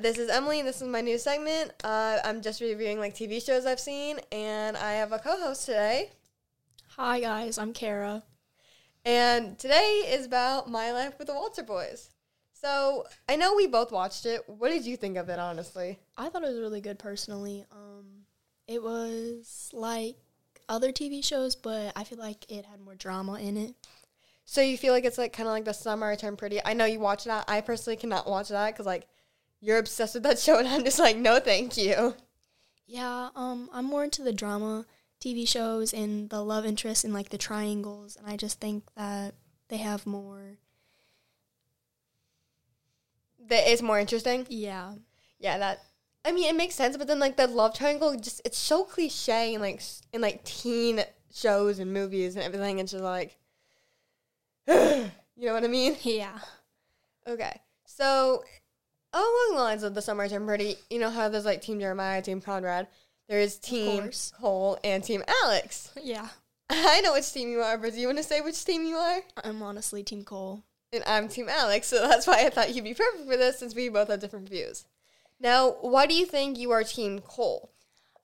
This is Emily, and this is my new segment. Uh, I'm just reviewing like TV shows I've seen, and I have a co-host today. Hi guys, I'm Kara. And today is about my life with the Walter Boys. So I know we both watched it. What did you think of it, honestly? I thought it was really good personally. Um, it was like other TV shows, but I feel like it had more drama in it. So you feel like it's like kind of like the summer I turned pretty. I know you watch that. I personally cannot watch that because like you're obsessed with that show, and I'm just like, no, thank you. Yeah, um, I'm more into the drama TV shows and the love interest and like the triangles, and I just think that they have more. That is more interesting. Yeah, Yeah, that. I mean, it makes sense, but then like the love triangle, just it's so cliche and like in like teen shows and movies and everything. It's just like, you know what I mean? yeah, Okay, so along the lines of the summer I turned pretty, you know how there's like Team Jeremiah, Team Conrad. There's Team. Cole and Team Alex. yeah. I know which team you are, but do you want to say which team you are? I'm honestly Team Cole. And I'm Team Alex, so that's why I thought you'd be perfect for this since we both have different views. Now, why do you think you are Team Cole?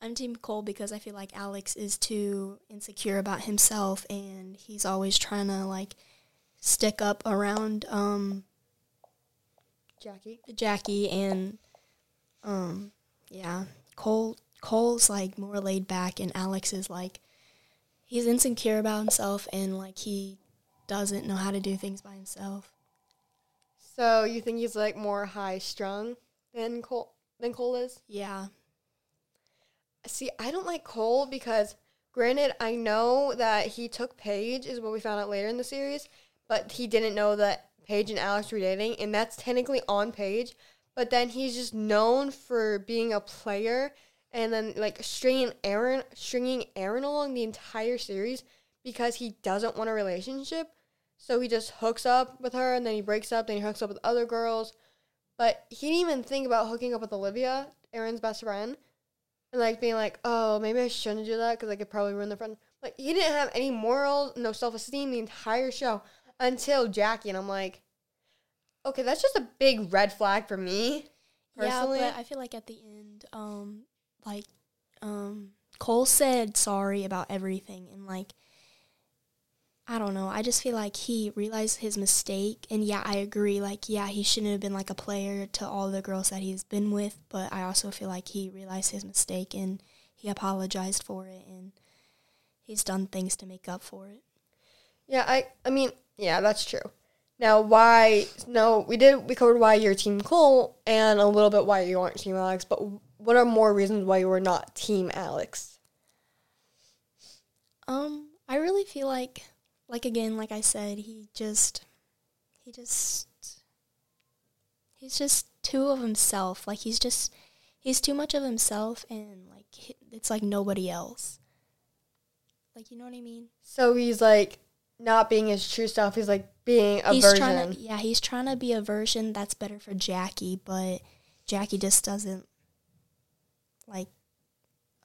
I'm Team Cole because I feel like Alex is too insecure about himself and he's always trying to like stick up around um Jackie. Jackie and um yeah, Cole Cole's like more laid back and Alex is like he's insecure about himself and like he doesn't know how to do things by himself. So you think he's like more high strung than Cole than Cole is? Yeah. See, I don't like Cole because granted I know that he took Paige is what we found out later in the series, but he didn't know that Paige and Alex were dating, and that's technically on Paige. But then he's just known for being a player and then like stringing Aaron stringing Aaron along the entire series because he doesn't want a relationship. So he just hooks up with her and then he breaks up, then he hooks up with other girls. But he didn't even think about hooking up with Olivia, Aaron's best friend, and like being like, oh, maybe I shouldn't do that because I could probably ruin the friend. Like he didn't have any morals, no self esteem the entire show until Jackie, and I'm like, okay, that's just a big red flag for me. Personally, Yeah, but I feel like at the end um like um Cole said sorry about everything and like I don't know. I just feel like he realized his mistake and yeah, I agree like yeah, he shouldn't have been like a player to all the girls that he's been with, but I also feel like he realized his mistake and he apologized for it and he's done things to make up for it. yeah, I, I mean, yeah, that's true. Now, why? No, we did. We covered why you're Team Cole and a little bit why you aren't Team Alex. But what are more reasons why you were not Team Alex? Um, I really feel like, like again, like I said, he just, he just, he's just too of himself. Like he's just, he's too much of himself, and like it's like nobody else. Like you know what I mean? So he's like not being his true self. He's like being a he's version. trying to, yeah, he's trying to be a version that's better for Jackie, but Jackie just doesn't like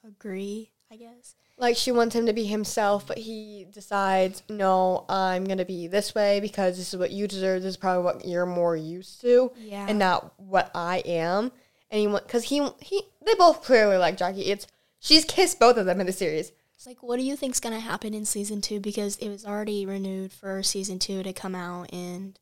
agree. I guess. like she wants him to be himself, but he decides, no, I'm gonna be this way because this is what you deserve. This is probably what you're more used to, Yeah. and not what I am. And he because he he they both clearly like Jackie. It's she's kissed both of them in the series. It's like, what do you think's gonna happen in season two? Because it was already renewed for season two to come out, and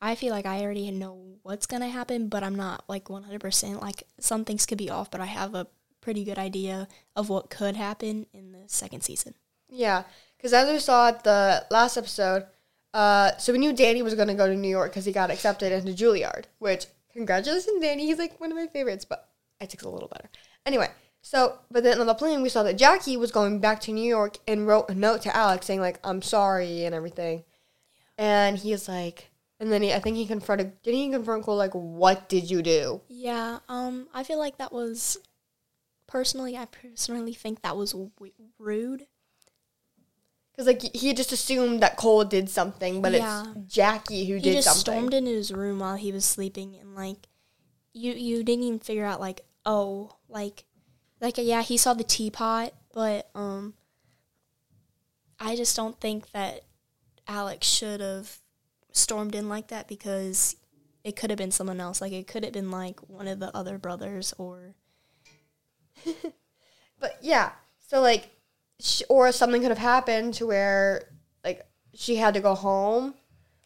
I feel like I already know what's gonna happen, but I'm not like 100%. Like some things could be off, but I have a pretty good idea of what could happen in the second season. Yeah, because as we saw at the last episode, uh, so we knew Danny was gonna go to New York because he got accepted into Juilliard. Which congratulations, Danny. He's like one of my favorites, but I Isaac's a little better. Anyway, so but then on the plane we saw that Jackie was going back to New York and wrote a note to Alex saying like I'm sorry and everything, and he's like, and then he I think he confronted didn't he confront Cole like what did you do? Yeah, um, I feel like that was personally, I personally think that was w- rude. Because like he just assumed that Cole did something, but Yeah. it's Jackie who he did just something. stormed into his room while he was sleeping and like you you didn't even figure out like oh like like yeah he saw the teapot but um i just don't think that alex should have stormed in like that because it could have been someone else. Like it could have been like one of the other brothers or But yeah, so like, or something could have happened to where like she had to go home,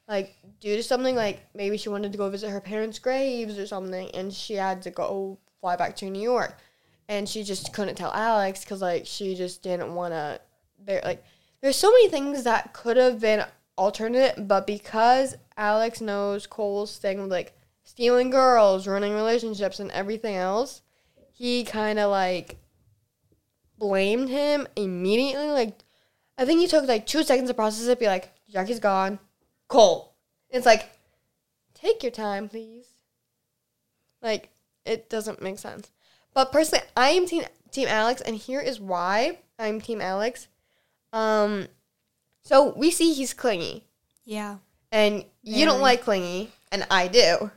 like due to something like maybe she wanted to go visit her parents' graves or something, and she had to go fly back to New York, and she just couldn't tell Alex because like she just didn't want to. There like, there's so many things that could have been alternate, but because Alex knows Cole's thing with like stealing girls, running relationships, and everything else, he kind of like blamed him immediately. Like, I think he took like two seconds to process it, be like, Jackie's gone. Cole. It's like, take your time, please. Like, it doesn't make sense. But personally, I am team Team Alex, and here is why I'm Team Alex. Um, so we see he's clingy, yeah, and you don't like clingy, and I do.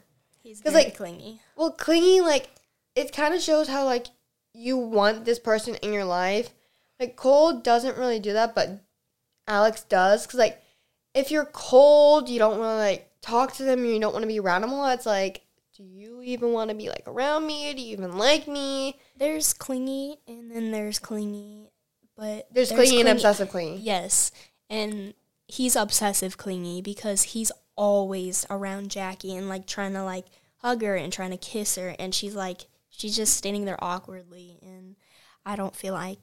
he's very like, clingy. Well, clingy, like, it kind of shows how, like, you want this person in your life. Like, Cole doesn't really do that, but Alex does. Because, like, if you're cold, you don't want to, like, talk to them, you don't want to be around them a lot, it's like, do you even want to be, like, around me? Do you even like me? There's clingy and then there's clingy, but There's, clingy and obsessive clingy. Yes, and he's obsessive clingy because he's always around Jackie and like trying to like hug her and trying to kiss her, and she's like she's just standing there awkwardly, and I don't feel like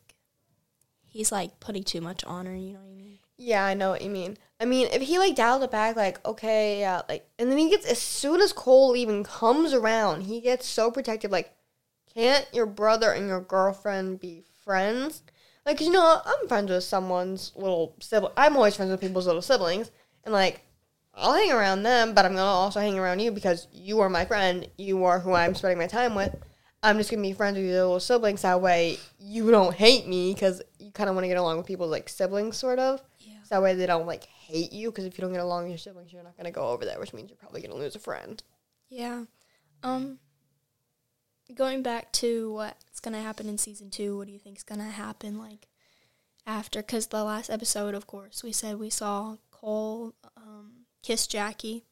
he's like putting too much on her. You know what I mean? Yeah, I know what you mean. I mean, if he like dialed it back, like okay, yeah, like, and then he gets as soon as Cole even comes around, he gets so protective. Like, can't your brother and your girlfriend be friends? Like, you know, I'm friends with someone's little sibling. I'm always friends with people's little siblings, and like, I'll hang around them, but I'm gonna also hang around you because you are my friend. You are who I'm spending my time with. I'm just gonna be friends with your little siblings. That way, you don't hate me because you kind of want to get along with people like siblings, sort of. So that way they don't like hate you because if you don't get along with your siblings, you're not gonna go over there, which means you're probably gonna lose a friend. Yeah. Um. Going back to what's gonna happen in season two, what do you think's gonna happen like after? Because the last episode, of course, we said we saw Cole um, kiss Jackie.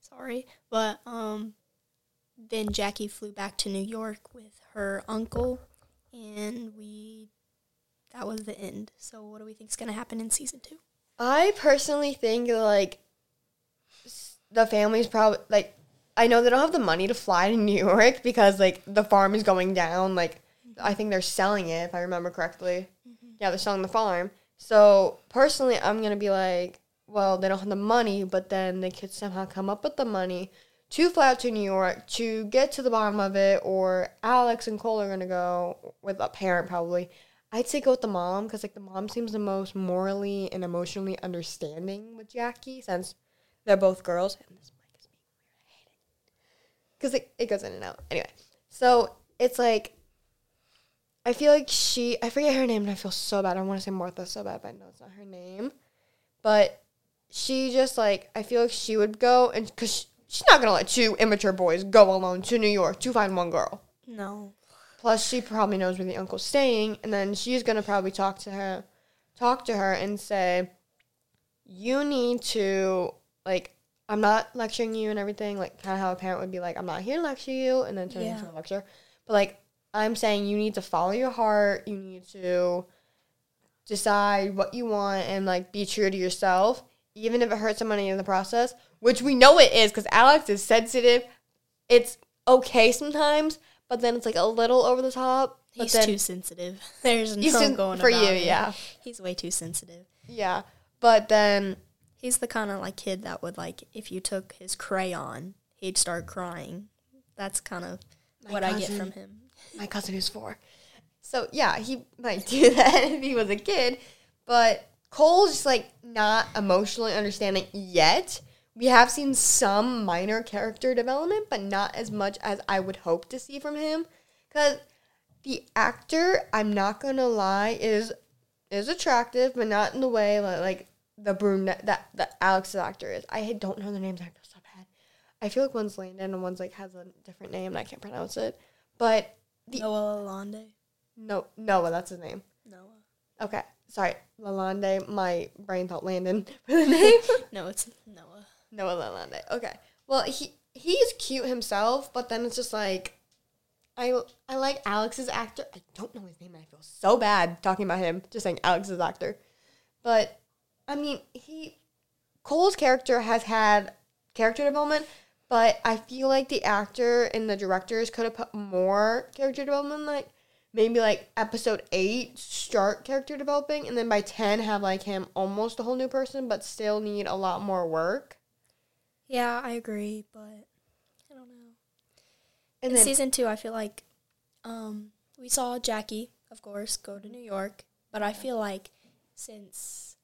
Sorry, but um, then Jackie flew back to New York with her uncle, and we that was the end. So, what do we think is gonna happen in season two? I personally think like the family's probably like I know they don't have the money to fly to New York because like the farm is going down. Like I think they're selling it if I remember correctly. Mm-hmm. Yeah, they're selling the farm. So personally, I'm gonna be like, well, they don't have the money, but then they could somehow come up with the money to fly out to New York to get to the bottom of it. Or Alex and Cole are gonna go with a parent probably. I'd say go with the mom because like the mom seems the most morally and emotionally understanding with Jackie since they're both girls. And this mic is being weird. I hate it because it, it goes in and out. Anyway, so it's like I feel like she I forget her name and I feel so bad. I want to say Martha so bad, but I know it's not her name. But she just like I feel like she would go and because she's not gonna let two immature boys go alone to New York to find one girl. No. Plus, she probably knows where the uncle's staying, and then she's gonna probably talk to her, talk to her, and say, "You need to like, I'm not lecturing you and everything. Like, kind of how a parent would be like, I'm not here to lecture you, and then turn Yeah. into a lecture. But like, I'm saying you need to follow your heart. You need to decide what you want and like be true to yourself, even if it hurts somebody in the process. Which we know it is, because Alex is sensitive. It's okay sometimes, but then it's like a little over the top. But He's then, too sensitive. There's no sen- going for about you, it. yeah. He's way too sensitive. Yeah, but then He's the kind of like kid that would like if you took his crayon, he'd start crying. That's kind of My what I get from him. my cousin who's four. So yeah, he might do that if he was a kid. But Cole's just like not emotionally understanding yet. We have seen some minor character development, but not as much as I would hope to see from him. Cause the actor, I'm not gonna lie, is is attractive, but not in the way like, like the brunette that that Alex's actor is. I don't know the names. I feel so bad. I feel like one's Landon and one's like has a different name and I can't pronounce it. But The- Noah Lalonde. no, Noah, that's his name. Noah. Okay, sorry, Lalonde. My brain thought Landon for the name. No, it's Noah. Noah Lalonde. Okay, well he he's cute himself, but then it's just like I I like Alex's actor. I don't know his name. I feel so bad talking about him, just saying Alex's actor. But I mean, he Cole's character has had character development, but I feel like the actor and the directors could have put more character development like maybe like episode 8 start character developing and then by 10 have like him almost a whole new person but still need a lot more work. Yeah, I agree, but I don't know. And In then season two, I feel like um, we saw Jackie, of course, go to New York, but I feel like since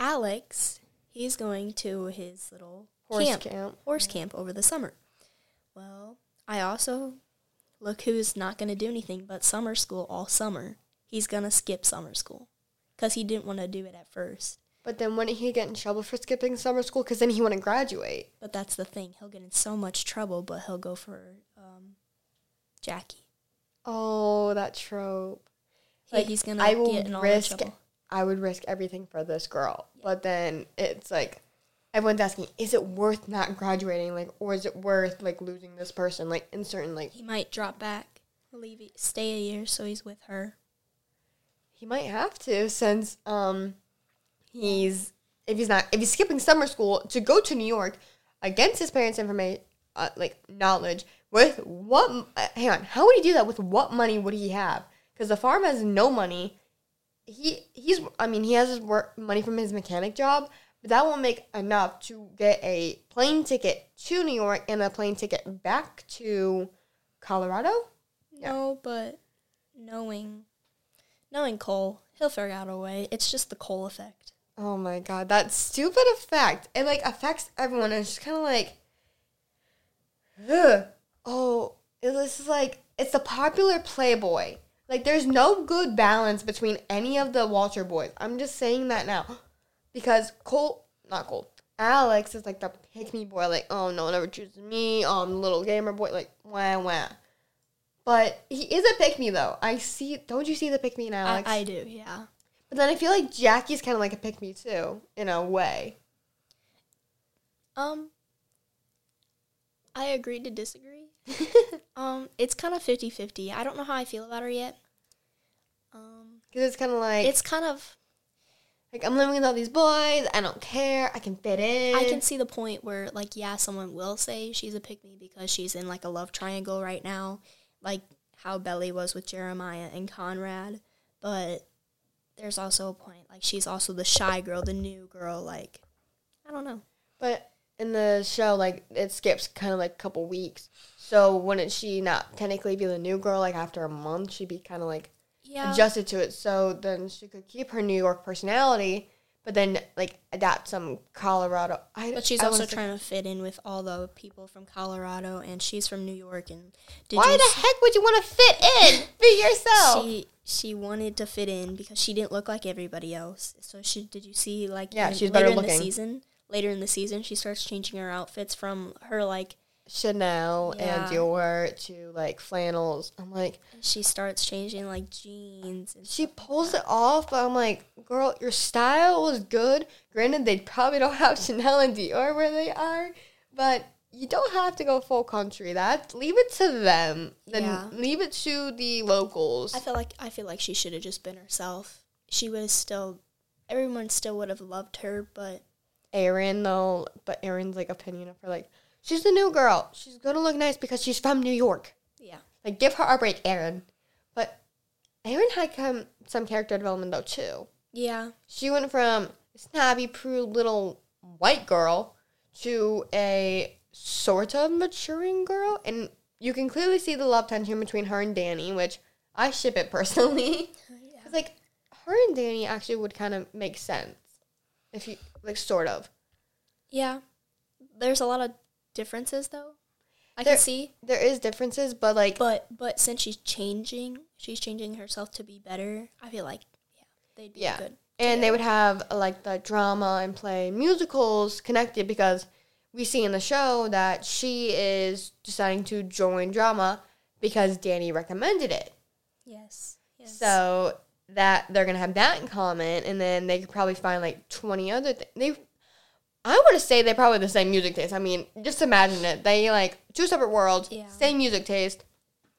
Alex, he's going to his little horse camp, camp. horse camp over the summer. Well, I also look who's not going to do anything but summer school all summer. He's going to skip summer school because he didn't want to do it at first. But then wouldn't he get in trouble for skipping summer school? Because then he wouldn't graduate. But that's the thing. He'll get in so much trouble, but he'll go for um, Jackie. Oh, that trope. He- Like, he's gonna I will get in all the risk. trouble. I would risk everything for this girl. But then it's like everyone's asking, is it worth not graduating? Like, or is it worth like losing this person? Like in certain like He might drop back, leave stay a year, so he's with her. he might have to since um he's if he's not if he's skipping summer school to go to New York against his parents' information uh, like knowledge with what uh, hang on how would he do that with what money would he have because the farm has no money he he's I mean he has his work money from his mechanic job but that won't make enough to get a plane ticket to New York and a plane ticket back to Colorado Yeah. No, but knowing, knowing Cole, he'll figure out a way. It's just the Cole effect. Oh my god, that stupid effect. It like affects everyone. And it's just kind of like, ugh. Oh, it- this is like it's the popular Playboy. Like there's no good balance between any of the Walter boys. I'm just saying that now, because Cole, not Cole, Alex is like the pick me boy. Like oh no, never chooses me. Oh, I'm the little gamer boy. Like wah wah. But he is a pick me though. I see. Don't you see the pick me in Alex? I, I do, yeah. But then I feel like Jackie's kind of like a pick me too, in a way. Um, I agree to disagree. Um, it's kind of 50-50. I don't know how I feel about her yet. Um, Because it's kind of like, it's kind of like I'm living with all these boys. I don't care. I can fit in. I can see the point where, like, yeah, someone will say she's a pick me because she's in like a love triangle right now, like how Belly was with Jeremiah and Conrad. But there's also a point, like, she's also the shy girl, the new girl. Like, I don't know. But in the show, like it skips kind of like a couple weeks. So wouldn't she not technically be the new girl? Like after a month, she'd be kind of like Yeah, adjusted to it. So then she could keep her New York personality, but then like adapt some Colorado. I, but she's I also trying to fit in with all the people from Colorado, and she's from New York. And did Why you the heck would you want to fit in? Be yourself. she she wanted to fit in because she didn't look like everybody else. So she did you see like Yeah, in- she's later better in the season. Later in the season, she starts changing her outfits from her like Chanel Yeah. and Dior to like flannels. I'm like, she starts changing like jeans. And she pulls it off, but I'm like, girl, your style was good. Granted, they probably don't have Chanel and Dior where they are, but you don't have to go full country. That leave it to them. Then Yeah. leave it to the locals. I feel like I feel like she should have just been herself. She was still, everyone still would have loved her, but Aaron though, but Aaron's like opinion of her like, she's the new girl. She's gonna look nice because she's from New York. yeah, Like, give her a break, Aaron. But Aaron had come some character development though too. yeah, She went from snobby, prude little white girl to a sort of maturing girl, and you can clearly see the love tension between her and Danny, which I ship it personally. yeah. 'Cause, like her and Danny actually would kind of make sense if you like sort of. yeah. There's a lot of differences though. I There- can see, There is differences, but like but but since she's changing, she's changing herself to be better. I feel like yeah, they'd be Yeah. good. and they would have like the drama and play musicals connected because we see in the show that she is deciding to join drama because Danny recommended it. Yes. yes. So that they're gonna have that in common, and then they could probably find like twenty other things. They I want to say they probably the same music taste. I mean, just imagine it. They like two separate worlds, Yeah. same music taste.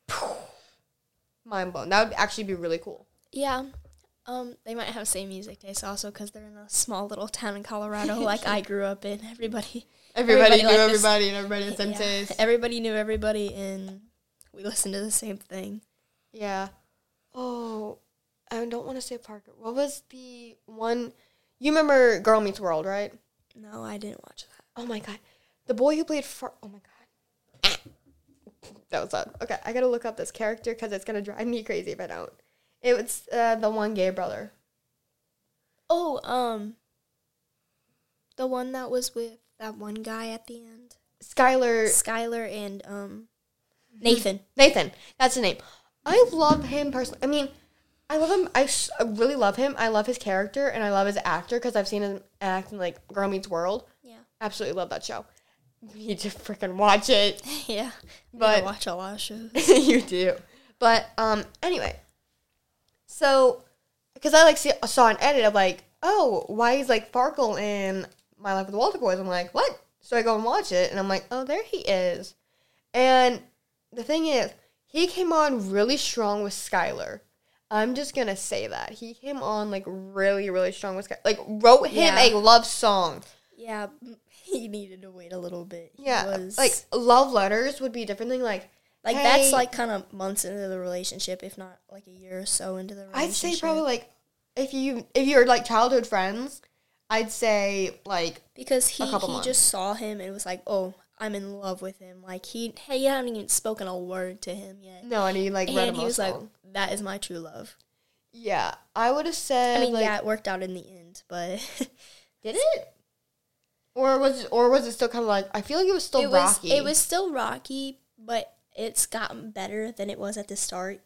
Mind blown. That would actually be really cool. Yeah. Um, they might have same music taste also because they're in a small little town in Colorado, like I grew up in. Everybody, Everybody, Everybody knew everybody, and everybody had the same yeah, taste. everybody knew everybody, and we listened to the same thing. Yeah. Oh, I don't want to say Parker. What was the one? You remember Girl Meets World, right? No, I didn't watch that. Oh my god, the boy who played Far. Oh my god. That was sad. Okay, I gotta look up this character because it's gonna drive me crazy if I don't. It was uh, the one gay brother. Oh, um, the one that was with that one guy at the end, Skylar Skylar and um, Nathan. Nathan. That's the name. I love him personally. I mean, I love him. I, s- I really love him. I love his character and I love his actor because I've seen him act in like Girl Meets World. Yeah, Absolutely love that show. You need to freaking watch it. yeah. But- I watch a lot of shows. you do. But um anyway. So because I like see, saw an edit of like, oh, why is like Farkle in My Life with the Walter Boys? I'm like, what? So I go and watch it and I'm like, oh, there he is. And the thing is, he came on really strong with Skylar. I'm just gonna say that. He came on like really, really strong with. Like wrote him Yeah. a love song. Yeah, he needed to wait a little bit. He Yeah. was, Like love letters would be a different thing. Like like hey- that's like kind of months into the relationship, if not like a year or so into the relationship. I'd say probably like if you if you're like childhood friends, I'd say like because he he months. just saw him and was like, oh, I'm in love with him. Like he he haven't even spoken a word to him yet, no, and he like and he was like, that is my true love. yeah, I would have said. I mean, like, yeah, it worked out in the end, but did it? Or was it, or was it still kind of like I feel like it was still it was rocky. it was still rocky, but it's gotten better than it was at the start.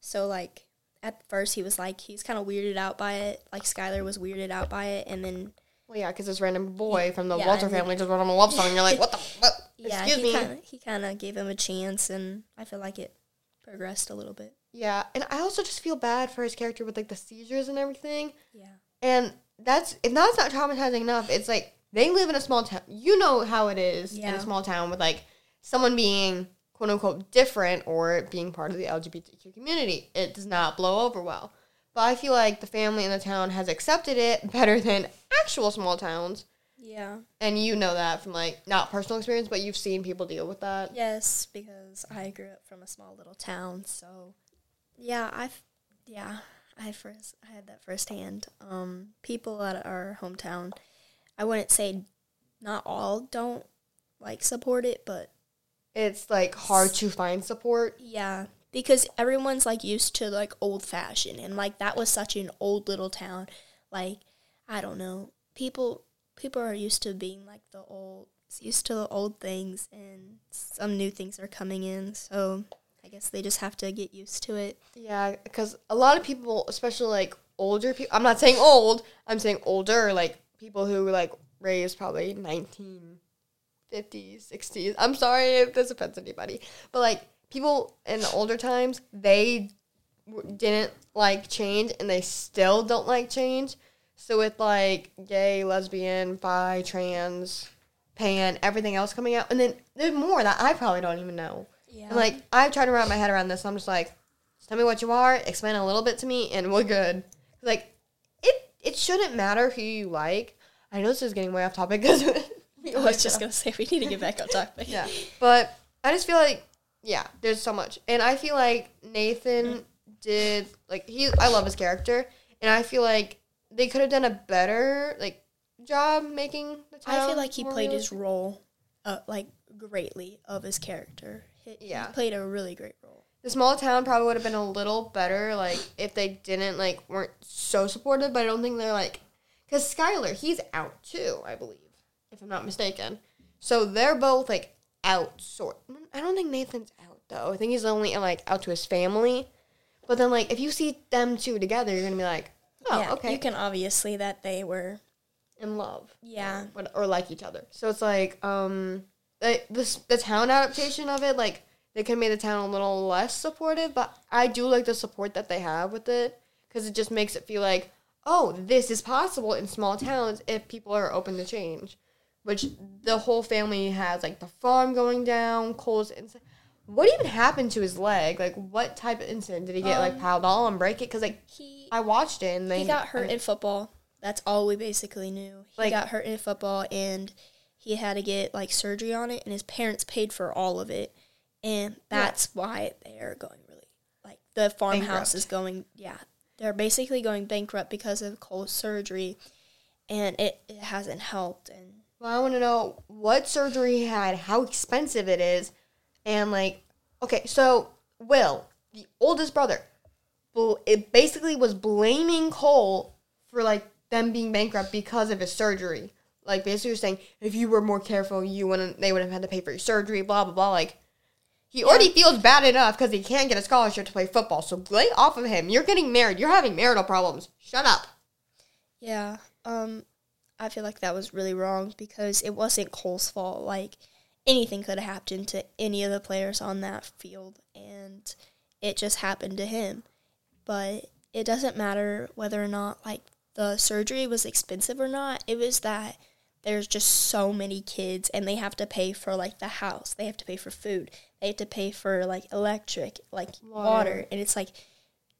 So like at first he was like he's kind of weirded out by it, like Skylar was weirded out by it, and then well, yeah, because this random boy from the Yeah, Walter family just wrote him a love song. and You're like, what the? What? yeah, Excuse he me. kind of he kind of gave him a chance, and I feel like it progressed a little bit. Yeah, and I also just feel bad for his character with like the seizures and everything. Yeah, And that's if that's not traumatizing enough, it's like they live in a small town. You know how it is in a small town with like someone being quote unquote different or being part of the LGBTQ community. It does not blow over well. But I feel like the family in the town has accepted it better than actual small towns. yeah, And you know that from like not personal experience, but you've seen people deal with that. yes, because I grew up from a small little town, so yeah, I've yeah. I first I had that firsthand. Um, people at our hometown, I wouldn't say not all don't like support it, but It's like hard to find support. Yeah, because everyone's like used to like old fashioned and like that was such an old little town. Like, I don't know. People people are used to being like the old used to the old things and some new things are coming in. So, I guess they just have to get used to it. Yeah, because a lot of people, especially like older people, I'm not saying old, I'm saying older, like people who like raised probably 1950s, 60s. I'm sorry if this offends anybody, but like people in the older times, they w- didn't like change and they still don't like change. So with like gay, lesbian, bi, trans, pan, everything else coming out, and then there's more that I probably don't even know. Yeah. And like I've tried to wrap my head around this. I'm just like, just tell me what you are, explain a little bit to me, and we're good. Like it, it shouldn't matter who you like. I know this is getting way off topic because I was just going to say we need to get back on topic. yeah, but I just feel like yeah, there's so much, and I feel like Nathan did like he. I love his character, and I feel like they could have done a better like job making the town. I feel like he played his role uh, like greatly of his character. He, he Yeah. played a really great role. the small town probably would have been a little better like if they didn't like weren't so supportive but i don't think they're like because skylar he's out too i believe if i'm not mistaken so they're both like out sort i don't think nathan's out though i think he's only like out to his family but then like if you see them two together you're gonna be like oh yeah, okay You can obviously that they were in love yeah. what- or like each other. So it's like um the this the town adaptation of it like they could have made the town a little less supportive, but I do like the support that they have with it because it just makes it feel like oh this is possible in small towns if people are open to change. Which the whole family has like the farm going down. Cole's incident. What even happened to his leg? Like, what type of incident did he get? like Um, piled on and break it? Because like He I watched it and they he got hurt I- in football. That's all we basically knew. He Like- got hurt in football and he had to get like surgery on it and his parents paid for all of it. And that's why they're going really like the farmhouse is going yeah. They're basically going bankrupt because of Cole's surgery and it, it hasn't helped and Well, I want to know what surgery he had, how expensive it is, and like, okay, so Will, the oldest brother, it basically was blaming Cole for like them being bankrupt because of his surgery. Like basically saying, if you were more careful, you wouldn't. They wouldn't have had to pay for your surgery. Blah blah blah. Like, he already feels bad enough because he can't get a scholarship to play football. So lay off of him. You're getting married. You're having marital problems. Shut up. Yeah. Um I feel like that was really wrong because it wasn't Cole's fault. Like anything could have happened to any of the players on that field and it just happened to him. But it doesn't matter whether or not like the surgery was expensive or not. It was that there's just so many kids and they have to pay for like the house. They have to pay for food. They have to pay for like electric, like Water. water. And it's like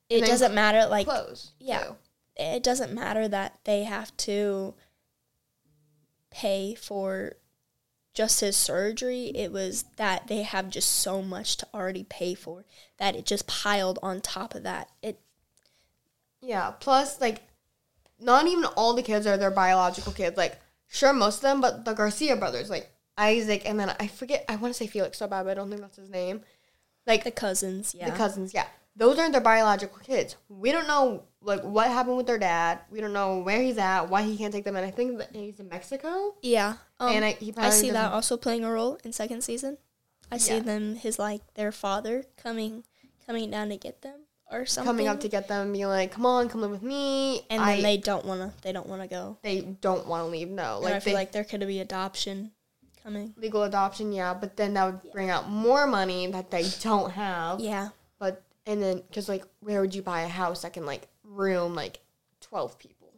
it doesn't matter like Clothes. yeah. too. it doesn't matter that they have to pay for just his surgery. It was that they have just so much to already pay for that it just piled on top of that. It Yeah. Plus, like, not even all the kids are their biological kids. Like, sure, most of them, but the Garcia brothers, like Isaac, and then I forget. I want to say Felix so bad, but I don't think that's his name. Like the cousins, yeah. the cousins, yeah. Those aren't their biological kids. We don't know like what happened with their dad. We don't know where he's at, why he can't take them. And I think that he's in Mexico. yeah. Um, and I, he I see that also playing a role in second season. I see Yeah. them his like their father coming coming down to get them or something. coming up to get them and being like, "Come on, come live with me." and I, then they don't wanna they don't wanna go. they don't want to leave. No, Like like I feel they, like there could be adoption coming. legal adoption, yeah, but then that would bring out more money that they don't have. Yeah. But and then because like where would you buy a house that can like room like twelve people?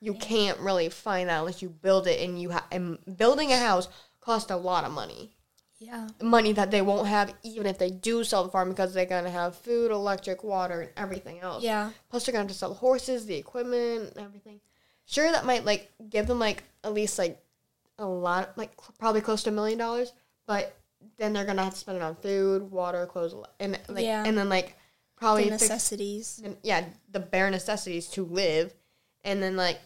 You can't really find that unless you build it, and you have and building a house costs a lot of money. Yeah. Money that they won't have even if they do sell the farm because they're gonna have food, electric, water, and everything else. Yeah. Plus, they're gonna have to sell the horses, the equipment, and everything. Sure, that might like give them like at least like a lot, like probably close to a million dollars. But then they're gonna have to spend it on food, water, clothes, and like, Yeah. and then like probably fix, necessities. and, yeah, the bare necessities to live, and then like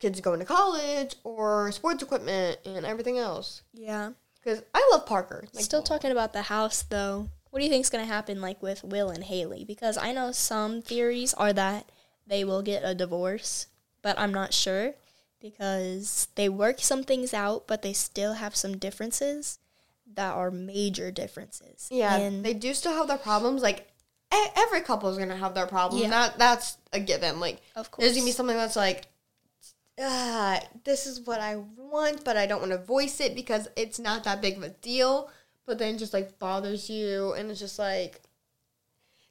kids going to college or sports equipment and everything else. Yeah. Because I love Parker. Like, Still talking about the house though. What do you think's gonna happen like with Will and Haley? Because I know some theories are that they will get a divorce, but I'm not sure because they work some things out, but they still have some differences that are major differences. Yeah, And they do still have their problems. Like every couple is gonna have their problems. Yeah. That that's a given. Like of course there's gonna be something that's like, ah, this is what I want, but I don't want to voice it because it's not that big of a deal. But then just like bothers you, and it's just like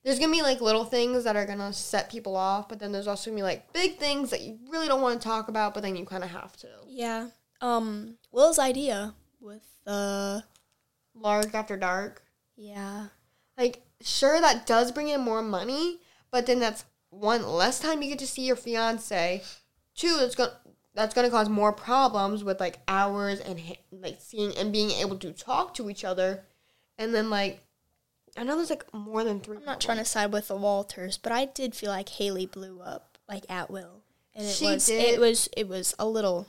there's gonna be like little things that are gonna set people off, but then there's also gonna be like big things that you really don't want to talk about, but then you kind of have to. Yeah. Um Will's idea with the Large after dark. yeah. like sure that does bring in more money but then that's one less time you get to see your fiance two that's going that's going to cause more problems with like hours and like seeing and being able to talk to each other and then like i know there's like more than three I'm not trying to side with the Walters, but I did feel like Haley blew up like at will. And it She was did. it was it was a little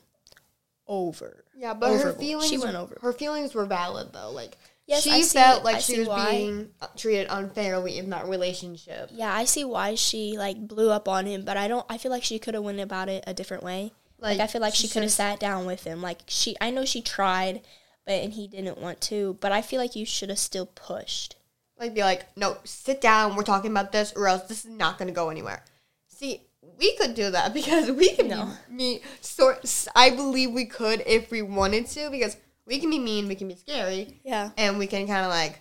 over. yeah but her feelings She went over. her feelings were valid though like Yes, she see felt like I she was why. being treated unfairly in that relationship Yeah, I see why she like blew up on him, but I don't. I feel like she could have went about it a different way. Like, I feel like she could have sat down with him. Like she, I know she tried, but and he didn't want to. But I feel like you should have still pushed. like be like, no, sit down. We're talking about this, or else this is not going to go anywhere. See, we could do that because we can No. be me. Sort, I believe we could if we wanted to because we can be mean, we can be scary, Yeah, and we can kind of like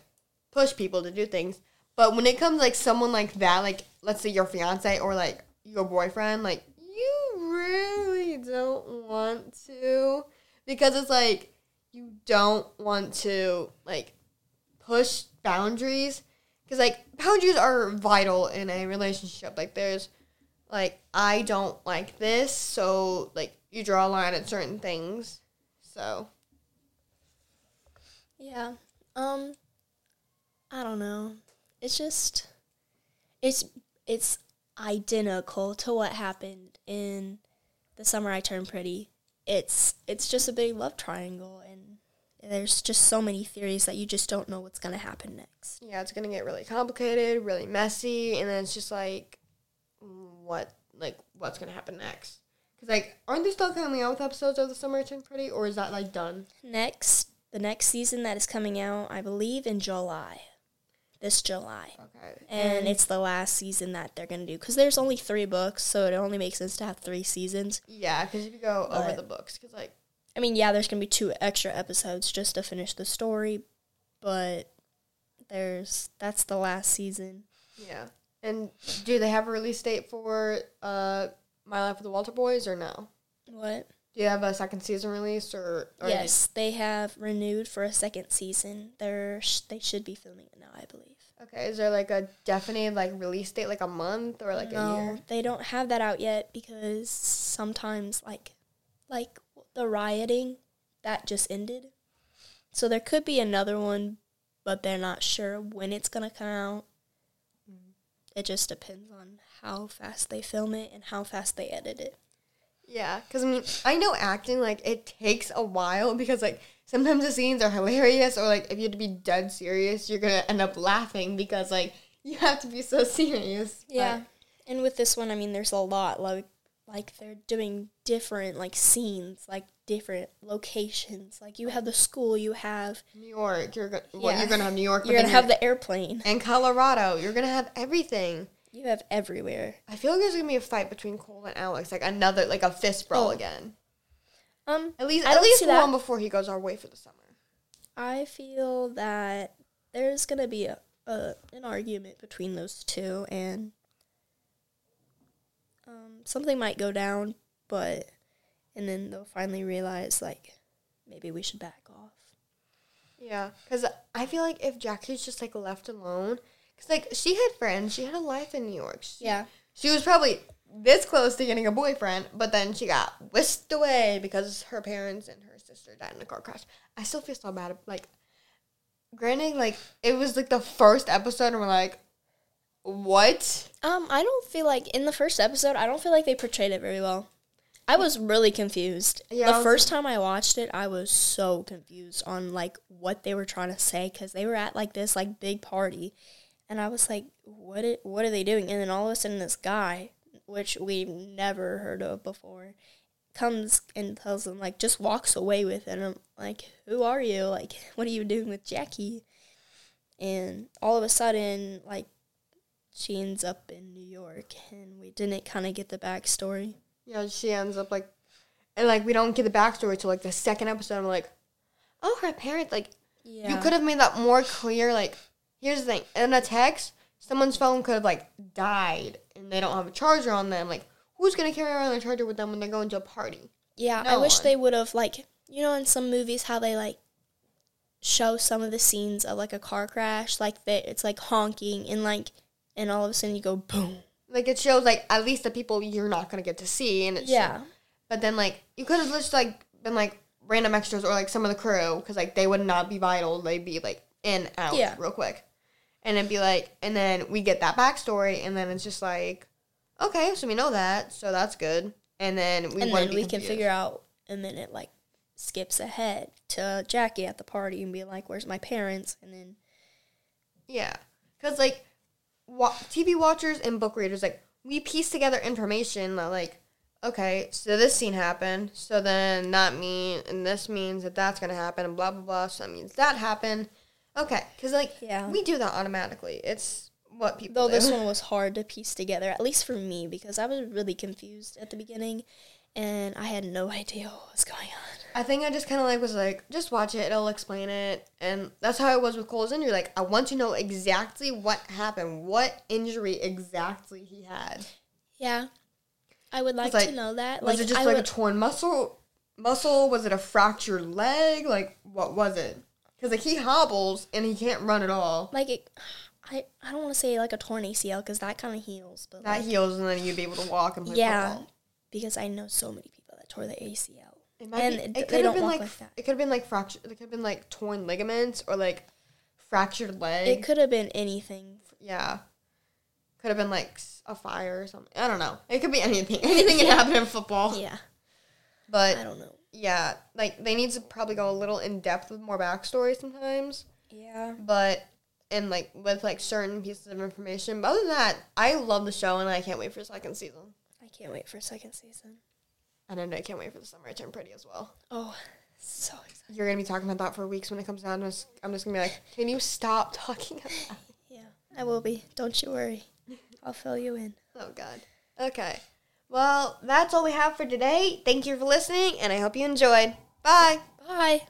push people to do things. But when it comes like someone like that, like let's say your fiance or like your boyfriend, like you really don't want to because it's like you don't want to like push boundaries because like boundaries are vital in a relationship. Like there's like I don't like this, so like you draw a line at certain things. So Yeah. Um I don't know. It's just it's it's identical to what happened in The Summer I Turned Pretty. It's it's just a big love triangle and there's just so many theories that you just don't know what's going to happen next. yeah, it's gonna get really complicated, really messy, and then it's just like what like what's gonna happen next? Because like aren't they still coming out with episodes of the summer I turned pretty, or is that like done? Next, the next season that is coming out, I believe in July. This July. Okay, And it's the last season that they're going to do cuz there's only 3 books, so it only makes sense to have 3 seasons. yeah, because if you go over the books, because like I mean, yeah, there's gonna be two extra episodes just to finish the story, but there's that's the last season. yeah, and do they have a release date for uh My Life with the Walter Boys or no? What? Do you have a second season release or, or yes, they have renewed for a second season. They're sh- they should be filming it now, I believe. Okay, is there like a definite like release date, like a month or like no, a year? they don't have that out yet because sometimes like like the rioting that just ended. So there could be another one, but they're not sure when it's gonna come out. Mm-hmm. It just depends on how fast they film it and how fast they edit it. Yeah, because I mean, I know acting like it takes a while because like sometimes the scenes are hilarious or like if you have to be dead serious, you're gonna end up laughing because like you have to be so serious. Yeah. And with this one, I mean, there's a lot like like they're doing different like scenes, like different locations. Like you have the school, you have New York, you're gonna well, Yeah. you're gonna have New York, you're gonna have the airplane. and Colorado, you're gonna have everything. You have everywhere. I feel like there's gonna be a fight between Cole and Alex, like another like a fist brawl Oh. again. Um, At least I at least one that. before he goes our way for the summer. I feel that there's gonna be a, a an argument between those two, and um, something might go down, but and then they'll finally realize like maybe we should back off. Yeah, because I feel like if Jackie's just like left alone, because like she had friends, she had a life in New York. She, Yeah. she was probably this close to getting a boyfriend, but then she got whisked away because her parents and her sister died in a car crash. I still feel so bad. Like, granted, like it was like the first episode, and we're like, what? Um, I don't feel like in the first episode, I don't feel like they portrayed it very well. I was really confused. Yeah, the first time I watched it, I was so confused on like what they were trying to say because they were at like this like big party, and I was like, what? It, what are they doing? And then all of a sudden, this guy, which we've never heard of before, comes and tells them like just walks away with it. And I'm like, who are you? Like, what are you doing with Jackie? And all of a sudden, like she ends up in New York, and we didn't kind of get the backstory. Yeah, she ends up like, and like we don't get the backstory till like the second episode. I'm like, oh, her parents like Yeah, You could have made that more clear. Like, here's the thing: in a text, someone's phone could have like died, and they don't have a charger on them. Like, who's gonna carry around a charger with them when they're going to a party? Yeah, I No wish one. they would have like you know in some movies how they like show some of the scenes of like a car crash, like that it's like honking and like and all of a sudden you go boom. Like, it shows like at least the people you're not gonna get to see, and it's Yeah, But then like you could have just like been like random extras or like some of the crew because like they would not be vital. They'd be like in out Yeah. real quick, and it'd be like, and then we get that backstory, and then it's just like, okay, so we know that, so that's good, and then we and then we can figure out, and then it like skips ahead to Jackie at the party and be like, "Where's my parents?" And then Yeah, because like wa- TV watchers and book readers, like we piece together information that like, okay, so this scene happened, so then that mean and this means that that's gonna happen, and blah blah blah. So that means that happened. Okay, because like Yeah. we do that automatically. It's what people. though do. this one was hard to piece together, at least for me, because I was really confused at the beginning, and I had no idea what was going on. I think I just kind of like was like, just watch it. It'll explain it, and that's how it was with Cole's injury. Like, I want to know exactly what happened, what injury exactly he had. Yeah, I would like like, to know that. Was like, it just I like would, a torn muscle, muscle? Was it a fractured leg? Like what was it? Because like he hobbles and he can't run at all. Like it, I I don't want to say like a torn ACL because that kind of heals, but That like, heals and then you'd be able to walk and play yeah, football. because I know so many people that tore the ACL. It might And be, it- it could have been like, like it could have been like fracture. It could have been like torn ligaments or like fractured leg. It could have been anything. yeah, could have been like a fire or something. I don't know. It could be anything. Anything can happen in football. Yeah, But I don't know. Yeah, like they need to probably go a little in depth with more backstory sometimes. Yeah, But and like with like certain pieces of information. But other than that, I love the show and I can't wait for second season. I can't wait for second season. And I know I can't wait for the summer I turn pretty as well. Oh, so excited. You're gonna be talking about that for weeks when it comes out. I'm just, I'm just gonna be like, can you stop talking about that? Yeah, I will be. Don't you worry. I'll fill you in. Oh God. Okay. Well, that's all we have for today. Thank you for listening, and I hope you enjoyed. Bye. Bye.